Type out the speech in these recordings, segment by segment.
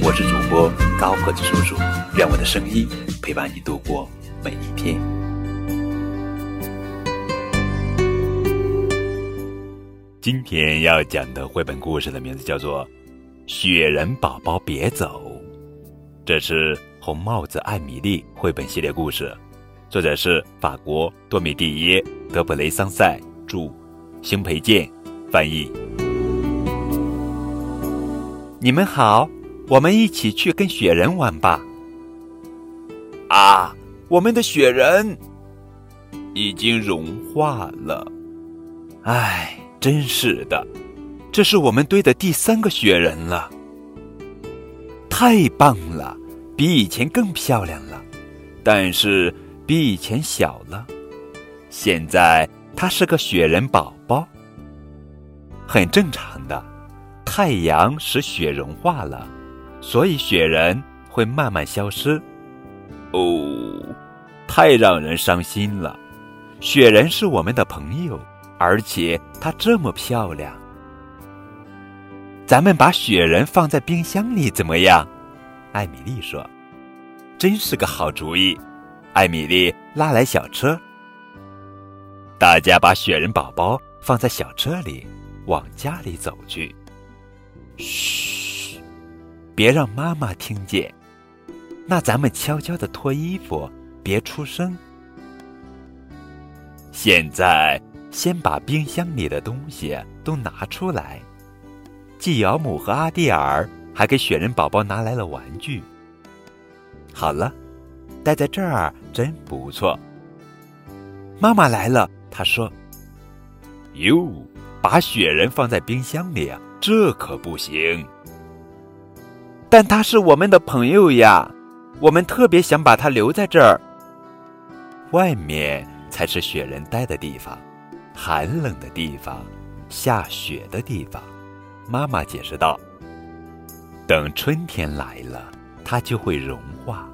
我是主播高个子叔叔，愿我的声音陪伴你度过每一天。今天要讲的绘本故事的名字叫做《雪人宝宝别走》，这是红帽子艾米丽绘本系列故事，作者是法国多米蒂耶·德布雷桑塞著。邢培健翻译。你们好，我们一起去跟雪人玩吧。啊，我们的雪人已经融化了。唉，真是的，这是我们堆的第三个雪人了。太棒了，比以前更漂亮了，但是比以前小了。现在。它是个雪人宝宝，很正常的。太阳使雪融化了，所以雪人会慢慢消失。哦，太让人伤心了。雪人是我们的朋友，而且它这么漂亮。咱们把雪人放在冰箱里怎么样？艾米丽说：“真是个好主意。”艾米丽拉来小车。大家把雪人宝宝放在小车里，往家里走去。嘘，别让妈妈听见。那咱们悄悄的脱衣服，别出声。现在先把冰箱里的东西都拿出来。继养母和阿蒂尔还给雪人宝宝拿来了玩具。好了，待在这儿真不错。妈妈来了。她说：“哟，把雪人放在冰箱里，这可不行。但他是我们的朋友呀，我们特别想把他留在这儿。外面才是雪人待的地方，寒冷的地方，下雪的地方。”妈妈解释道：“等春天来了，它就会融化，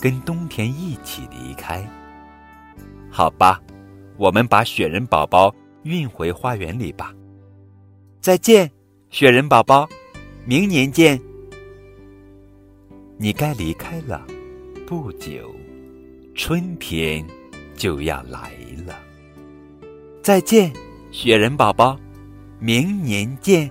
跟冬天一起离开。好吧。”我们把雪人宝宝运回花园里吧。再见，雪人宝宝，明年见。你该离开了，不久，春天就要来了。再见，雪人宝宝，明年见。